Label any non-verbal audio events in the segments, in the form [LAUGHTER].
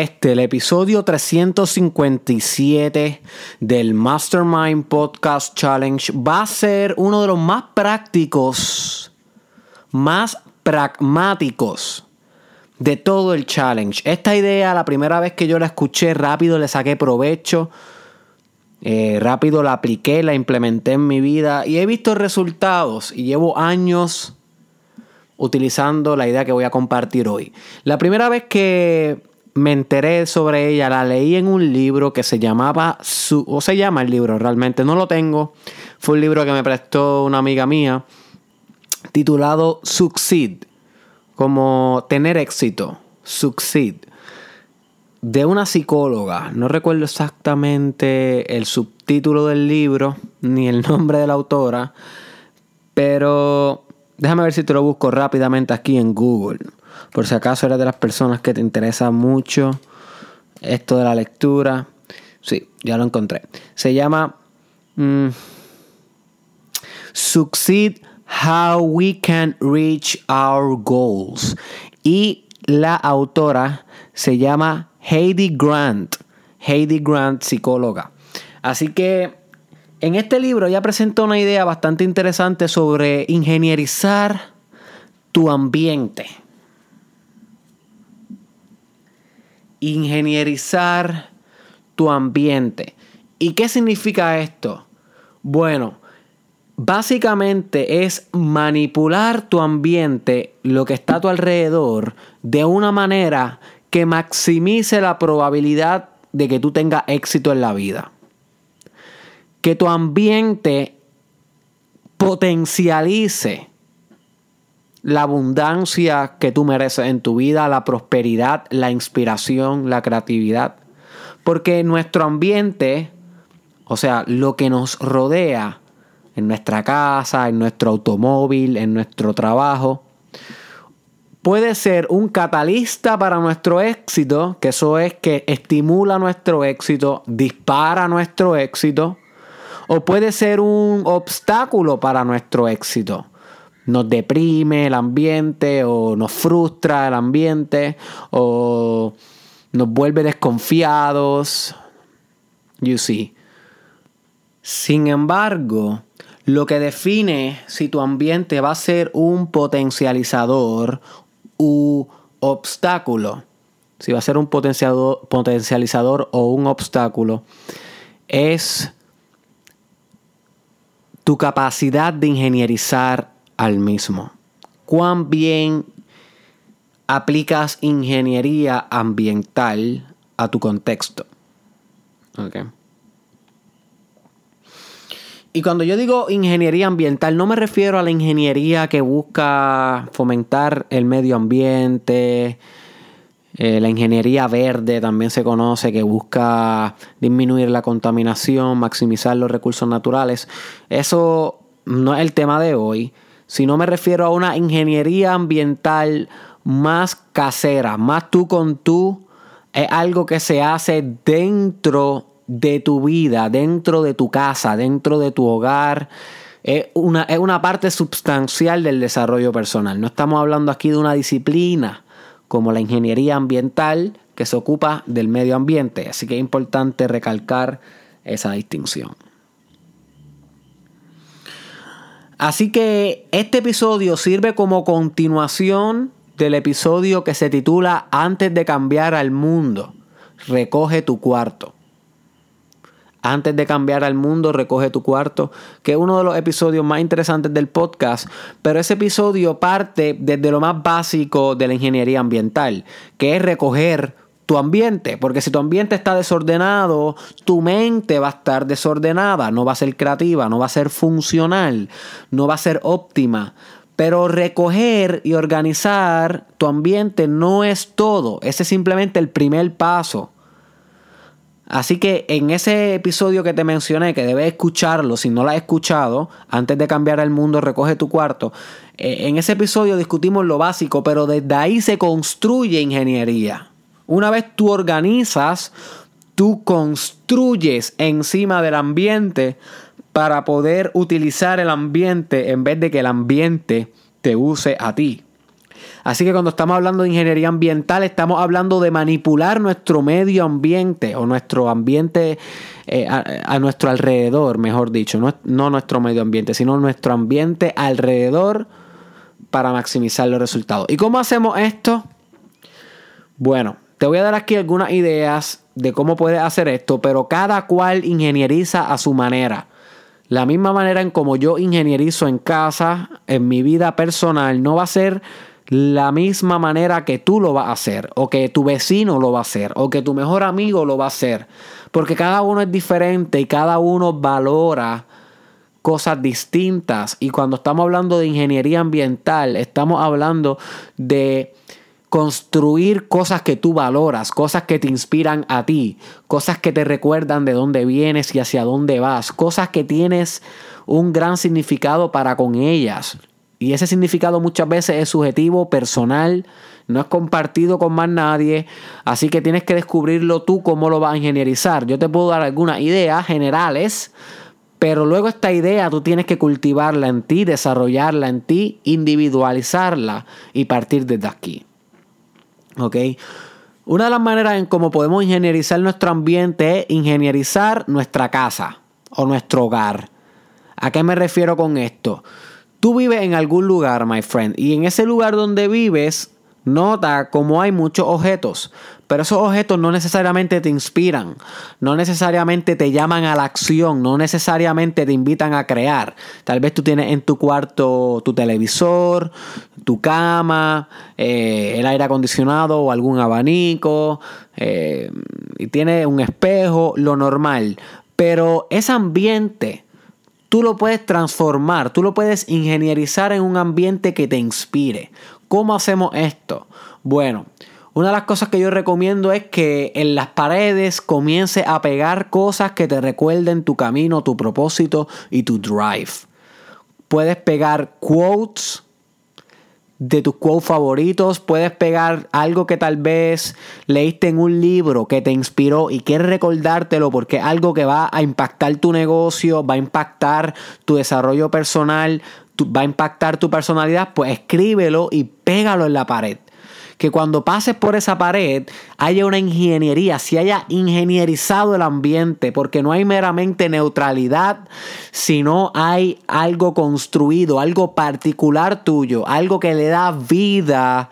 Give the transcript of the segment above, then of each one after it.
este, el episodio 357 del Mastermind Podcast Challenge, va a ser uno de los más prácticos, más pragmáticos de todo el challenge. Esta idea, la primera vez que yo la escuché, rápido le saqué provecho. Eh, rápido la apliqué, la implementé en mi vida y he visto resultados y llevo años utilizando la idea que voy a compartir hoy. La primera vez que me enteré sobre ella, la leí en un libro que se llamaba, o se llama el libro, realmente no lo tengo. Fue un libro que me prestó una amiga mía, titulado Succeed, como tener éxito, Succeed, de una psicóloga. No recuerdo exactamente el subtítulo del libro, ni el nombre de la autora, pero déjame ver si te lo busco rápidamente aquí en Google. Por si acaso eres de las personas que te interesa mucho esto de la lectura. Sí, ya lo encontré. Se llama mm, Succeed How We Can Reach Our Goals. Y la autora se llama Heidi Grant. Heidi Grant, psicóloga. Así que en este libro ella presenta una idea bastante interesante sobre ingenierizar tu ambiente. Ingenierizar tu ambiente. ¿Y qué significa esto? Bueno, básicamente es manipular tu ambiente, lo que está a tu alrededor, de una manera que maximice la probabilidad de que tú tengas éxito en la vida. Que tu ambiente potencialice la abundancia que tú mereces en tu vida, la prosperidad, la inspiración, la creatividad. Porque nuestro ambiente, o sea, lo que nos rodea en nuestra casa, en nuestro automóvil, en nuestro trabajo, puede ser un catalista para nuestro éxito, que eso es que estimula nuestro éxito, dispara nuestro éxito, o puede ser un obstáculo para nuestro éxito nos deprime el ambiente o nos frustra el ambiente o nos vuelve desconfiados. You see. Sin embargo, lo que define si tu ambiente va a ser un potencializador u obstáculo, si va a ser un potencializador o un obstáculo, es tu capacidad de ingenierizar al mismo. ¿Cuán bien aplicas ingeniería ambiental a tu contexto? Y cuando yo digo ingeniería ambiental, no me refiero a la ingeniería que busca fomentar el medio ambiente. Eh, la ingeniería verde también se conoce, que busca disminuir la contaminación, maximizar los recursos naturales. Eso no es el tema de hoy si no me refiero a una ingeniería ambiental más casera, más tú con tú, es algo que se hace dentro de tu vida, dentro de tu casa, dentro de tu hogar. Es una, es una parte sustancial del desarrollo personal. No estamos hablando aquí de una disciplina como la ingeniería ambiental que se ocupa del medio ambiente. Así que es importante recalcar esa distinción. Así que este episodio sirve como continuación del episodio que se titula Antes de cambiar al mundo, recoge tu cuarto. Antes de cambiar al mundo, recoge tu cuarto, que es uno de los episodios más interesantes del podcast, pero ese episodio parte desde lo más básico de la ingeniería ambiental, que es recoger tu ambiente, porque si tu ambiente está desordenado, tu mente va a estar desordenada, no va a ser creativa, no va a ser funcional, no va a ser óptima. Pero recoger y organizar tu ambiente no es todo, ese es simplemente el primer paso. Así que en ese episodio que te mencioné, que debes escucharlo si no lo has escuchado, antes de cambiar el mundo, recoge tu cuarto. Eh, en ese episodio discutimos lo básico, pero desde ahí se construye ingeniería. Una vez tú organizas, tú construyes encima del ambiente para poder utilizar el ambiente en vez de que el ambiente te use a ti. Así que cuando estamos hablando de ingeniería ambiental, estamos hablando de manipular nuestro medio ambiente o nuestro ambiente eh, a, nuestro alrededor, mejor dicho, no, no nuestro medio ambiente, sino nuestro ambiente alrededor para maximizar los resultados. ¿Y cómo hacemos esto? Bueno, te voy a dar aquí algunas ideas de cómo puedes hacer esto, pero cada cual ingenieriza a su manera. La misma manera en como yo ingenierizo en casa, en mi vida personal, no va a ser la misma manera que tú lo vas a hacer, o que tu vecino lo va a hacer, o que tu mejor amigo lo va a hacer. Porque cada uno es diferente y cada uno valora cosas distintas. Y cuando estamos hablando de ingeniería ambiental, estamos hablando de construir cosas que tú valoras, cosas que te inspiran a ti, cosas que te recuerdan de dónde vienes y hacia dónde vas, cosas que tienes un gran significado para con ellas. Y ese significado muchas veces es subjetivo, personal, no es compartido con más nadie, así que tienes que descubrirlo tú cómo lo vas a ingenierizar. Yo te puedo dar algunas ideas generales, pero luego esta idea tú tienes que cultivarla en ti, desarrollarla en ti, individualizarla y partir desde aquí. ¿Ok? Una de las maneras en cómo podemos ingenierizar nuestro ambiente es ingenierizar nuestra casa o nuestro hogar. ¿A qué me refiero con esto? Tú vives en algún lugar, my friend, y en ese lugar donde vives, nota cómo hay muchos objetos, pero esos objetos no necesariamente te inspiran, no necesariamente te llaman a la acción, no necesariamente te invitan a crear. Tal vez tú tienes en tu cuarto tu televisor, tu cama, eh, el aire acondicionado o algún abanico, eh, y tienes un espejo, lo normal. Pero ese ambiente tú lo puedes transformar, tú lo puedes ingenierizar en un ambiente que te inspire. ¿Cómo hacemos esto? Bueno, una de las cosas que yo recomiendo es que en las paredes comience a pegar cosas que te recuerden tu camino, tu propósito y tu drive. Puedes pegar quotes, de tus quotes favoritos, puedes pegar algo que tal vez leíste en un libro que te inspiró y quieres recordártelo porque es algo que va a impactar tu negocio, va a impactar tu desarrollo personal, va a impactar tu personalidad, pues escríbelo y pégalo en la pared que cuando pases por esa pared haya una ingeniería, si haya ingenierizado el ambiente, porque no hay meramente neutralidad, sino hay algo construido, algo particular tuyo, algo que le da vida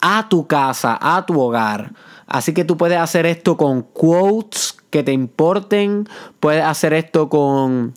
a tu casa, a tu hogar. Así que tú puedes hacer esto con quotes que te importen, puedes hacer esto con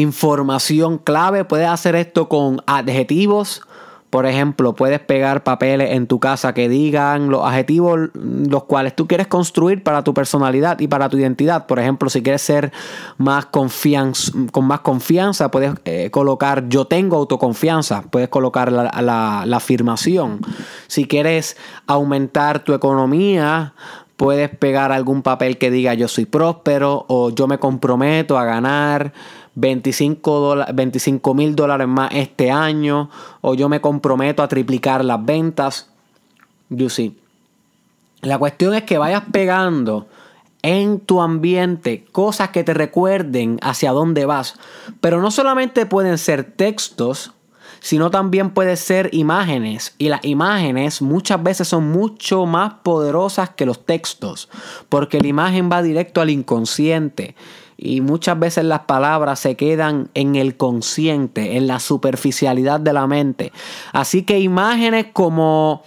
información clave. Puedes hacer esto con adjetivos. Por ejemplo, puedes pegar papeles en tu casa que digan los adjetivos los cuales tú quieres construir para tu personalidad y para tu identidad. Por ejemplo, si quieres ser más confianza, con más confianza, puedes eh, colocar yo tengo autoconfianza. Puedes colocar la, la afirmación. Si quieres aumentar tu economía, puedes pegar algún papel que diga yo soy próspero o yo me comprometo a ganar 25 mil dólares más este año o yo me comprometo a triplicar las ventas. You. La cuestión es que vayas pegando en tu ambiente cosas que te recuerden hacia dónde vas. Pero no solamente pueden ser textos, sino también pueden ser imágenes. Y las imágenes muchas veces son mucho más poderosas que los textos, porque la imagen va directo al inconsciente. Y muchas veces las palabras se quedan en el consciente, en la superficialidad de la mente. Así que imágenes como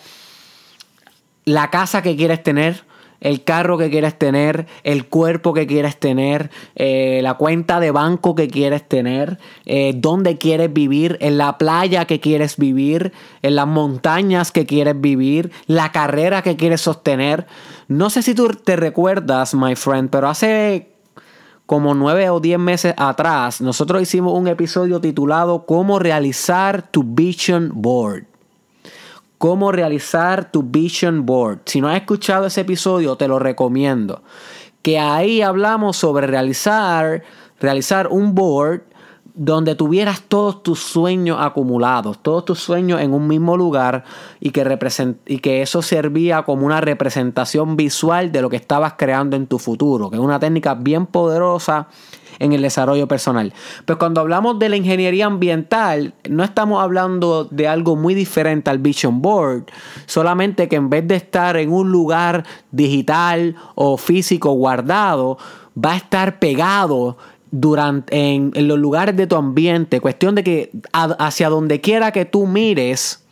la casa que quieres tener, el carro que quieres tener, el cuerpo que quieres tener, eh, la cuenta de banco que quieres tener, eh, dónde quieres vivir, en la playa que quieres vivir, en las montañas que quieres vivir, la carrera que quieres sostener. No sé si tú te recuerdas, my friend, pero hace como nueve o diez meses atrás, nosotros hicimos un episodio titulado Cómo realizar tu Vision Board. Cómo realizar tu Vision Board. Si no has escuchado ese episodio, te lo recomiendo. Que ahí hablamos sobre realizar, realizar un board donde tuvieras todos tus sueños acumulados, todos tus sueños en un mismo lugar y que, y que eso servía como una representación visual de lo que estabas creando en tu futuro, que es una técnica bien poderosa en el desarrollo personal. Pero cuando hablamos de la ingeniería ambiental, no estamos hablando de algo muy diferente al Vision Board, solamente que en vez de estar en un lugar digital o físico guardado, va a estar pegado durante, en, los lugares de tu ambiente. Cuestión de que hacia donde quiera que tú mires,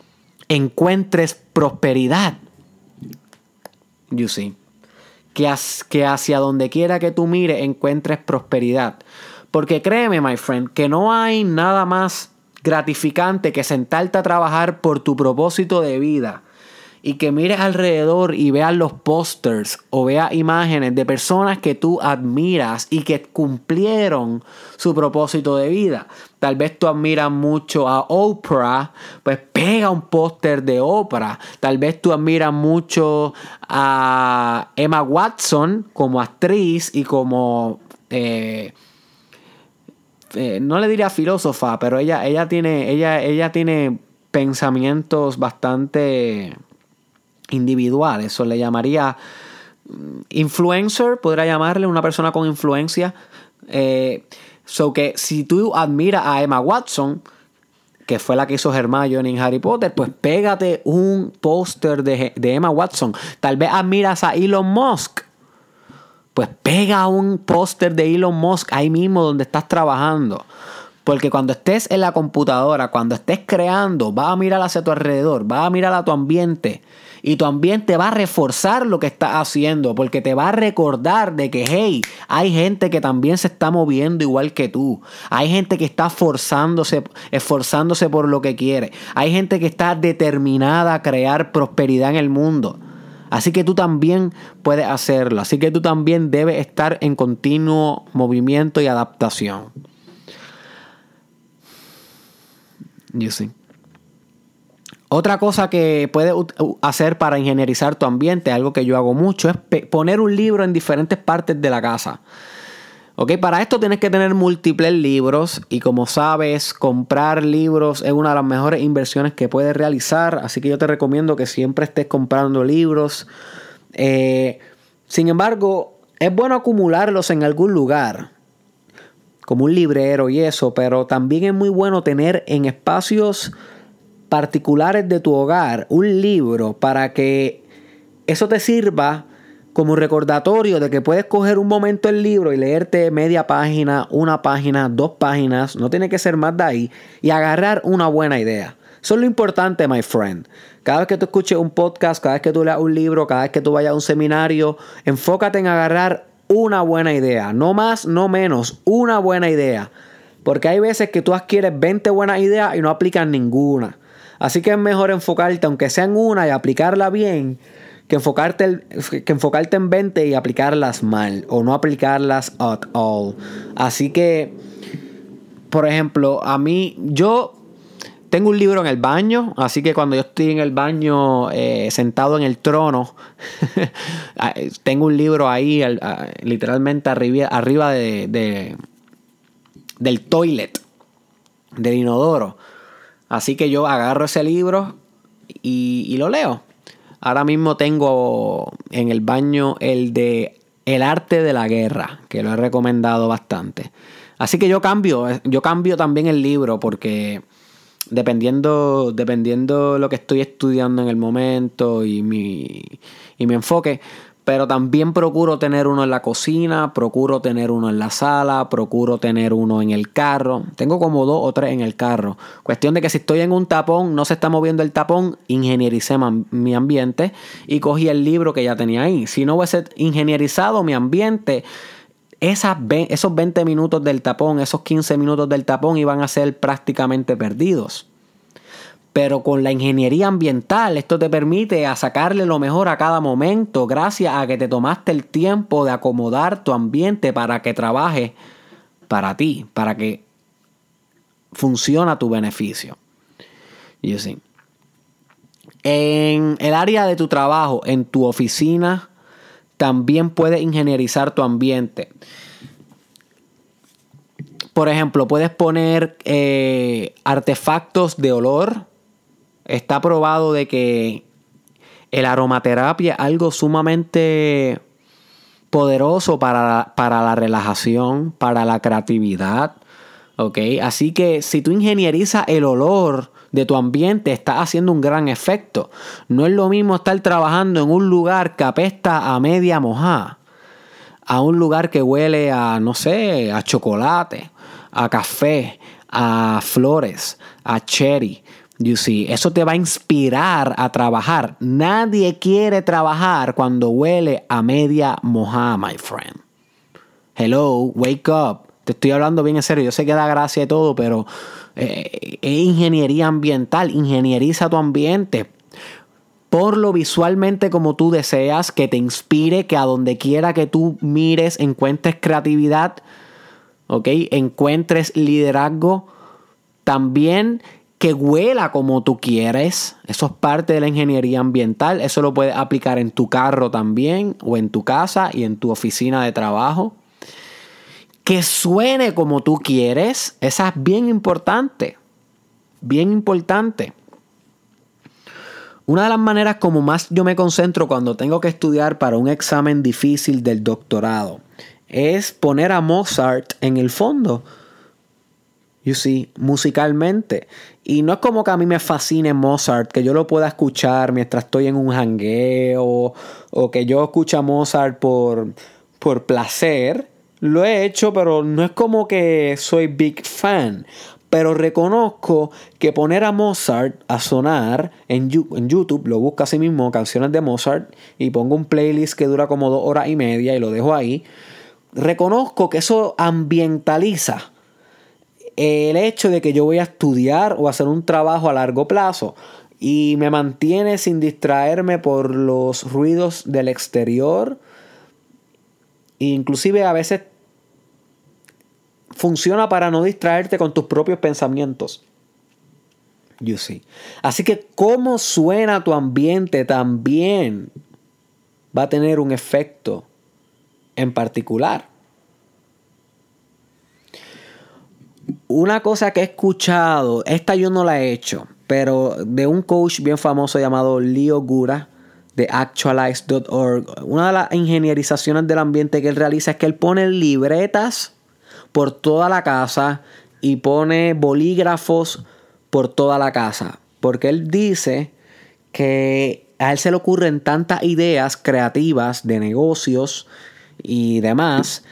encuentres prosperidad. You see que, hacia donde quiera que tú mires encuentres prosperidad. Porque créeme, my friend, que no hay nada más gratificante que sentarte a trabajar por tu propósito de vida y que mires alrededor y veas los pósters o veas imágenes de personas que tú admiras y que cumplieron su propósito de vida. Tal vez tú admiras mucho a Oprah, pues pega un póster de Oprah. Tal vez tú admiras mucho a Emma Watson como actriz y como... Eh, eh, no le diría filósofa, pero ella, ella, tiene, ella, ella tiene pensamientos bastante individual. Eso le llamaría mm, influencer, podría llamarle una persona con influencia. Eh, so que si tú admiras a Emma Watson, que fue la que hizo Hermione en Harry Potter, pues pégate un póster de, de, Emma Watson. Tal vez admiras a Elon Musk. Pues pega un póster de Elon Musk ahí mismo donde estás trabajando. Porque cuando estés en la computadora, cuando estés creando, vas a mirar hacia tu alrededor, vas a mirar a tu ambiente y tu ambiente va a reforzar lo que estás haciendo porque te va a recordar de que, hey, hay gente que también se está moviendo igual que tú. Hay gente que está forzándose, esforzándose por lo que quiere. Hay gente que está determinada a crear prosperidad en el mundo. Así que tú también puedes hacerlo. Así que tú también debes estar en continuo movimiento y adaptación. You see. Otra cosa que puedes hacer para ingenierizar tu ambiente, algo que yo hago mucho, es poner un libro en diferentes partes de la casa. ¿Ok? Para esto tienes que tener múltiples libros y como sabes, comprar libros es una de las mejores inversiones que puedes realizar, así que yo te recomiendo que siempre estés comprando libros. Eh, sin embargo, es bueno acumularlos en algún lugar, como un librero y eso, pero también es muy bueno tener en espacios particulares de tu hogar un libro para que eso te sirva como recordatorio de que puedes coger un momento el libro y leerte media página, una página, dos páginas, no tiene que ser más de ahí, y agarrar una buena idea. Eso es lo importante, my friend. Cada vez que tú escuches un podcast, cada vez que tú leas un libro, cada vez que tú vayas a un seminario, enfócate en agarrar una buena idea. No más, no menos, una buena idea. Porque hay veces que tú adquieres 20 buenas ideas y no aplicas ninguna. Así que es mejor enfocarte, aunque sea en una y aplicarla bien, que enfocarte, que enfocarte en 20 y aplicarlas mal o no aplicarlas at all. Así que, por ejemplo, a mí, yo tengo un libro en el baño, así que cuando yo estoy en el baño eh, sentado en el trono, [LAUGHS] tengo un libro ahí ah, literalmente arriba, arriba de, del toilet, del inodoro. Así que yo agarro ese libro y, lo leo. Ahora mismo tengo en el baño el de El arte de la guerra, que lo he recomendado bastante. Así que yo cambio, yo cambio también el libro porque dependiendo, dependiendo lo que estoy estudiando en el momento y mi, y mi enfoque, pero también procuro tener uno en la cocina, procuro tener uno en la sala, procuro tener uno en el carro. Tengo como dos o tres en el carro. Cuestión de que si estoy en un tapón, no se está moviendo el tapón, ingeniericé mi ambiente y cogí el libro que ya tenía ahí. Si no hubiese ingenierizado mi ambiente, esos 20 minutos del tapón, esos 15 minutos del tapón iban a ser prácticamente perdidos. Pero con la ingeniería ambiental esto te permite a sacarle lo mejor a cada momento gracias a que te tomaste el tiempo de acomodar tu ambiente para que trabaje para ti, para que funcione a tu beneficio. You see. En el área de tu trabajo, en tu oficina, también puedes ingenierizar tu ambiente. Por ejemplo, puedes poner eh, artefactos de olor. Está probado de que el aromaterapia es algo sumamente poderoso para, para la relajación, para la creatividad. Así que si tú ingenierizas el olor de tu ambiente, estás haciendo un gran efecto. No es lo mismo estar trabajando en un lugar que apesta a media mojada, a un lugar que huele a, no sé, a chocolate, a café, a flores, a cherry. You see, eso te va a inspirar a trabajar. Nadie quiere trabajar cuando huele a media mojada, my friend. Hello, wake up. Te estoy hablando bien en serio. Yo sé que da gracia y todo, pero eh, es ingeniería ambiental. Ingenieriza tu ambiente. Por lo visualmente como tú deseas, que te inspire, que a donde quiera que tú mires encuentres creatividad, ¿ok? Encuentres liderazgo. También que huela como tú quieres. Eso es parte de la ingeniería ambiental. Eso lo puedes aplicar en tu carro también, o en tu casa y en tu oficina de trabajo. Que suene como tú quieres. Esa es bien importante. Bien importante. Una de las maneras como más yo me concentro cuando tengo que estudiar para un examen difícil del doctorado es poner a Mozart en el fondo you see, musicalmente. Y no es como que a mí me fascine Mozart, que yo lo pueda escuchar mientras estoy en un jangueo, o que yo escuche a Mozart por, por placer. Lo he hecho, pero no es como que soy big fan. Pero reconozco que poner a Mozart a sonar en, en, YouTube, lo busco así mismo, canciones de Mozart, y pongo un playlist que dura como dos horas y media y lo dejo ahí. Reconozco que eso ambientaliza el hecho de que yo voy a estudiar o hacer un trabajo a largo plazo y me mantiene sin distraerme por los ruidos del exterior. Inclusive a veces funciona para no distraerte con tus propios pensamientos. You see. Así que cómo suena tu ambiente también va a tener un efecto en particular. Una cosa que he escuchado, esta yo no la he hecho, pero de un coach bien famoso llamado Leo Gura de actualize.org, una de las ingenierizaciones del ambiente que él realiza es que él pone libretas por toda la casa y pone bolígrafos por toda la casa, porque él dice que a él se le ocurren tantas ideas creativas de negocios y demás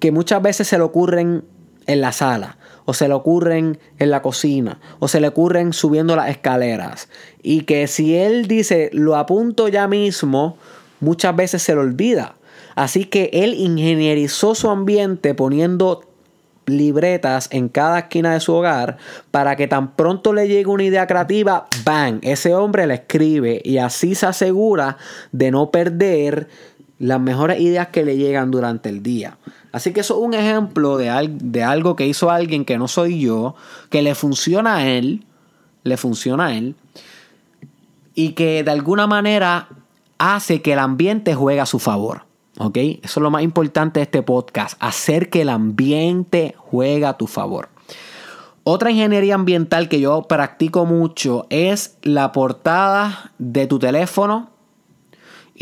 que muchas veces se le ocurren en la sala, o se le ocurren en la cocina, o se le ocurren subiendo las escaleras. Y que si él dice, lo apunto ya mismo, muchas veces se lo olvida. Así que él ingenierizó su ambiente poniendo libretas en cada esquina de su hogar para que tan pronto le llegue una idea creativa, ¡bang! Ese hombre la escribe y así se asegura de no perder las mejores ideas que le llegan durante el día. Así que eso es un ejemplo de, de algo que hizo alguien que no soy yo, que le funciona a él, le funciona a él, y que de alguna manera hace que el ambiente juegue a su favor. ¿Ok? Eso es lo más importante de este podcast, hacer que el ambiente juegue a tu favor. Otra ingeniería ambiental que yo practico mucho es la portada de tu teléfono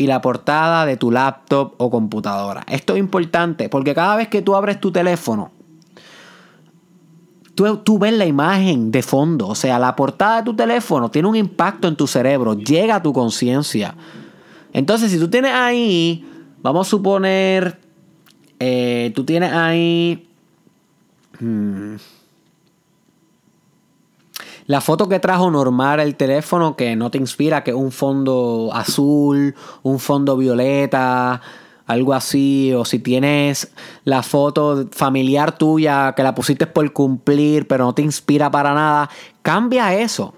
y la portada de tu laptop o computadora. Esto es importante porque cada vez que tú abres tu teléfono, tú, tú, ves la imagen de fondo. O sea, la portada de tu teléfono tiene un impacto en tu cerebro, llega a tu conciencia. Entonces, si tú tienes ahí, vamos a suponer, eh, tú tienes ahí... Hmm, la foto que trajo normal el teléfono que no te inspira, que un fondo azul, un fondo violeta, algo así, o si tienes la foto familiar tuya que la pusiste por cumplir, pero no te inspira para nada, cambia eso.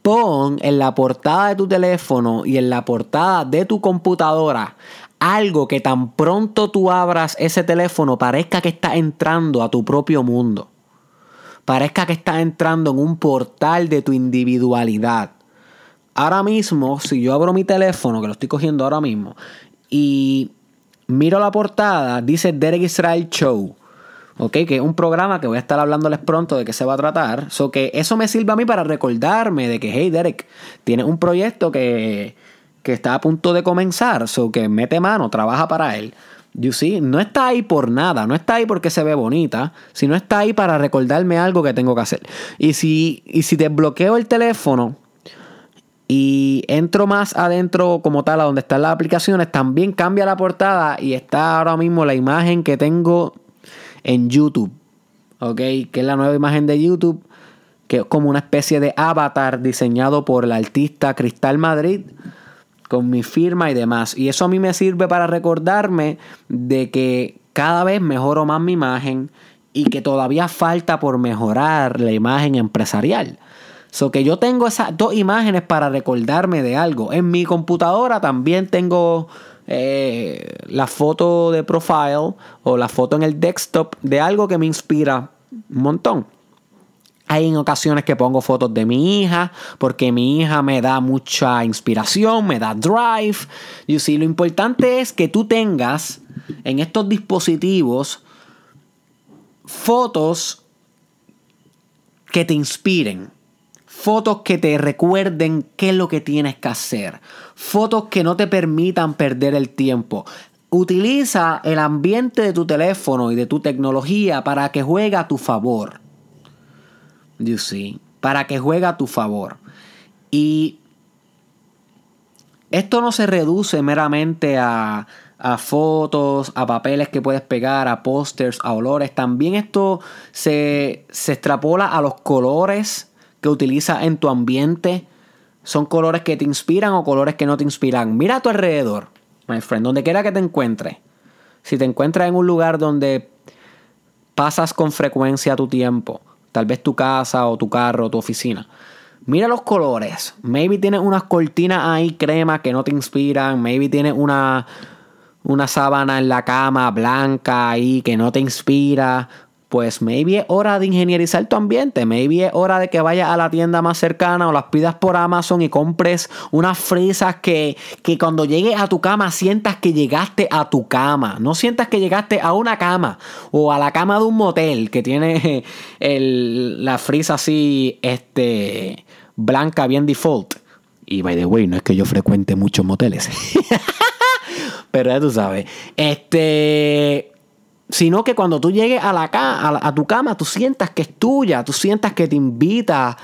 Pon en la portada de tu teléfono y en la portada de tu computadora algo que tan pronto tú abras ese teléfono parezca que está entrando a tu propio mundo parezca que estás entrando en un portal de tu individualidad. Ahora mismo, si yo abro mi teléfono, que lo estoy cogiendo ahora mismo, y miro la portada, dice Derek Israel Show. ¿ok? Que es un programa que voy a estar hablándoles pronto de qué se va a tratar. So que eso me sirve a mí para recordarme de que, hey, Derek, tienes un proyecto que, que está a punto de comenzar. So que mete mano, trabaja para él. You see, no está ahí por nada, no está ahí porque se ve bonita, sino está ahí para recordarme algo que tengo que hacer. Y si, y si desbloqueo el teléfono y entro más adentro como tal a donde están las aplicaciones, también cambia la portada y está ahora mismo la imagen que tengo en YouTube. ¿Ok? Que es la nueva imagen de YouTube. Que es como una especie de avatar diseñado por el artista Cristal Madrid. Con mi firma y demás. Y eso a mí me sirve para recordarme de que cada vez mejoro más mi imagen. Y que todavía falta por mejorar la imagen empresarial. So que yo tengo esas dos imágenes para recordarme de algo. En mi computadora también tengo eh, la foto de profile o la foto en el desktop de algo que me inspira un montón. Hay en ocasiones que pongo fotos de mi hija, porque mi hija me da mucha inspiración, me da drive. Y si lo importante es que tú tengas en estos dispositivos fotos que te inspiren. Fotos que te recuerden qué es lo que tienes que hacer. Fotos que no te permitan perder el tiempo. Utiliza el ambiente de tu teléfono y de tu tecnología para que juegue a tu favor. You see, para que juegue a tu favor. Y esto no se reduce meramente a, a fotos, a papeles que puedes pegar, a pósters, a olores. También esto se, se extrapola a los colores que utilizas en tu ambiente. Son colores que te inspiran o colores que no te inspiran. Mira a tu alrededor, my friend, donde quiera que te encuentres. Si te encuentras en un lugar donde pasas con frecuencia tu tiempo, tal vez tu casa o tu carro o tu oficina. Mira los colores. Maybe tienes unas cortinas ahí crema que no te inspiran. Maybe tienes una, una sábana en la cama blanca ahí que no te inspira pues maybe es hora de ingenierizar tu ambiente, maybe es hora de que vayas a la tienda más cercana o las pidas por Amazon y compres unas frisas que, que cuando llegues a tu cama sientas que llegaste a tu cama, no sientas que llegaste a una cama o a la cama de un motel que tiene [LAUGHS] el, la frisa así, este, blanca, bien default. Y by the way, no es que yo frecuente muchos moteles. [LAUGHS] Pero ya tú sabes. Este sino que cuando tú llegues a, la a, tu cama, tú sientas que es tuya, tú sientas que te invita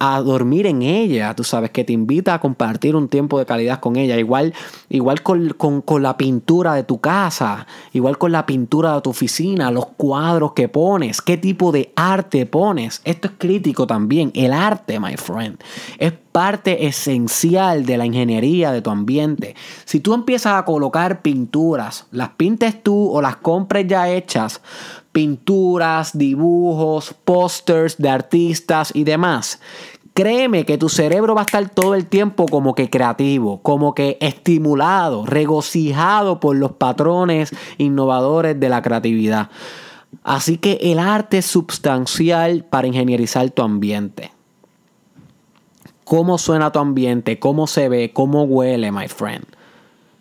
a dormir en ella, tú sabes, que te invita a compartir un tiempo de calidad con ella, igual, igual con, con, la pintura de tu casa, igual con la pintura de tu oficina, los cuadros que pones, qué tipo de arte pones. Esto es crítico también, el arte, my friend, es parte esencial de la ingeniería de tu ambiente. Si tú empiezas a colocar pinturas, las pintes tú o las compres ya hechas, pinturas, dibujos, pósters de artistas y demás. Créeme que tu cerebro va a estar todo el tiempo como que creativo, como que estimulado, regocijado por los patrones innovadores de la creatividad. Así que el arte es substancial para ingenierizar tu ambiente. Cómo suena tu ambiente, cómo se ve, cómo huele, my friend.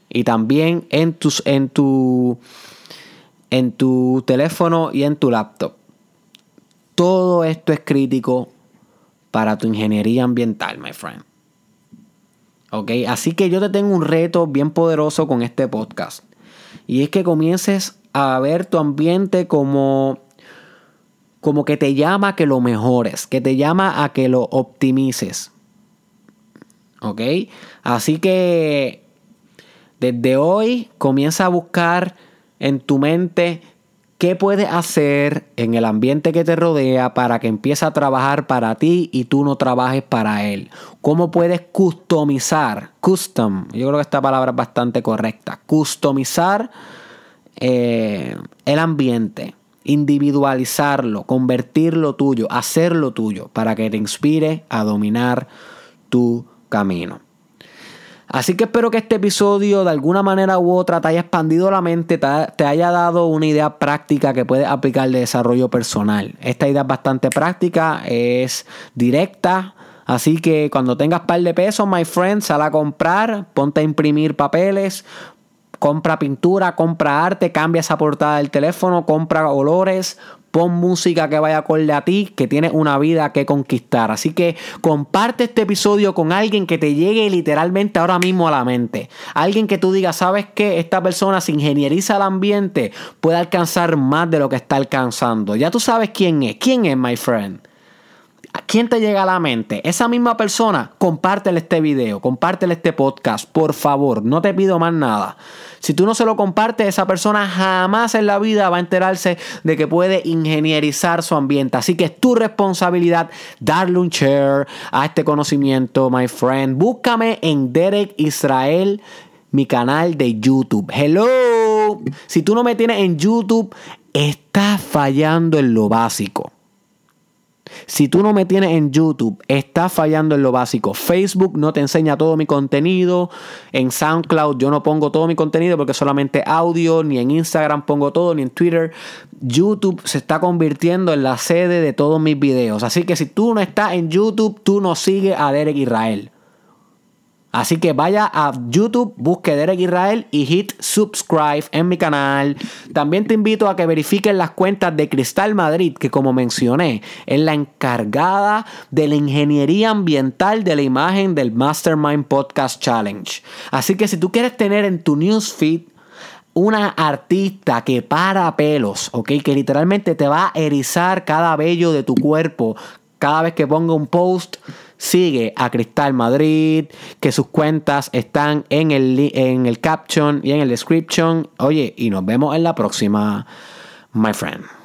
Y también en, tus, en tu en tu teléfono y en tu laptop. Todo esto es crítico para tu ingeniería ambiental, my friend. ¿Ok? Así que yo te tengo un reto bien poderoso con este podcast. Y es que comiences a ver tu ambiente como, como que te llama a que lo mejores, que te llama a que lo optimices. ¿Ok? Así que desde hoy comienza a buscar en tu mente qué puedes hacer en el ambiente que te rodea para que empiece a trabajar para ti y tú no trabajes para él. Cómo puedes customizar, custom, yo creo que esta palabra es bastante correcta, customizar eh, el ambiente, individualizarlo, convertirlo tuyo, hacerlo tuyo para que te inspire a dominar tu camino. Así que espero que este episodio de alguna manera u otra te haya expandido la mente, te, haya dado una idea práctica que puedes aplicar de desarrollo personal. Esta idea es bastante práctica, es directa. Así que cuando tengas par de pesos, my friend, sal a comprar, ponte a imprimir papeles, compra pintura, compra arte, cambia esa portada del teléfono, compra olores, pon música que vaya acorde a ti, que tienes una vida que conquistar. Así que comparte este episodio con alguien que te llegue literalmente ahora mismo a la mente. Alguien que tú digas, sabes que esta persona se ingenieriza el ambiente, puede alcanzar más de lo que está alcanzando. Ya tú sabes quién es. ¿Quién es, my friend? Quién te llega a la mente? Esa misma persona, compártele este video, compártele este podcast, por favor, no te pido más nada. Si tú no se lo compartes, esa persona jamás en la vida va a enterarse de que puede ingenierizar su ambiente. Así que es tu responsabilidad darle un share a este conocimiento, my friend. Búscame en Derek Israel mi canal de YouTube. Hello. Si tú no me tienes en YouTube, estás fallando en lo básico. Si tú no me tienes en YouTube, estás fallando en lo básico. Facebook no te enseña todo mi contenido. En SoundCloud yo no pongo todo mi contenido porque solamente audio. Ni en Instagram pongo todo, ni en Twitter. YouTube se está convirtiendo en la sede de todos mis videos. Así que si tú no estás en YouTube, tú no sigues a Derek Israel. Así que vaya a YouTube, busque Derek Israel y hit subscribe en mi canal. También te invito a que verifiques las cuentas de Cristal Madrid, que como mencioné, es la encargada de la ingeniería ambiental de la imagen del Mastermind Podcast Challenge. Así que si tú quieres tener en tu newsfeed una artista que para pelos, ¿ok? Que literalmente te va a erizar cada vello de tu cuerpo cada vez que ponga un post sigue a Cristal Madrid, que sus cuentas están en el, en el caption y en el description. Oye, y nos vemos en la próxima, my friend.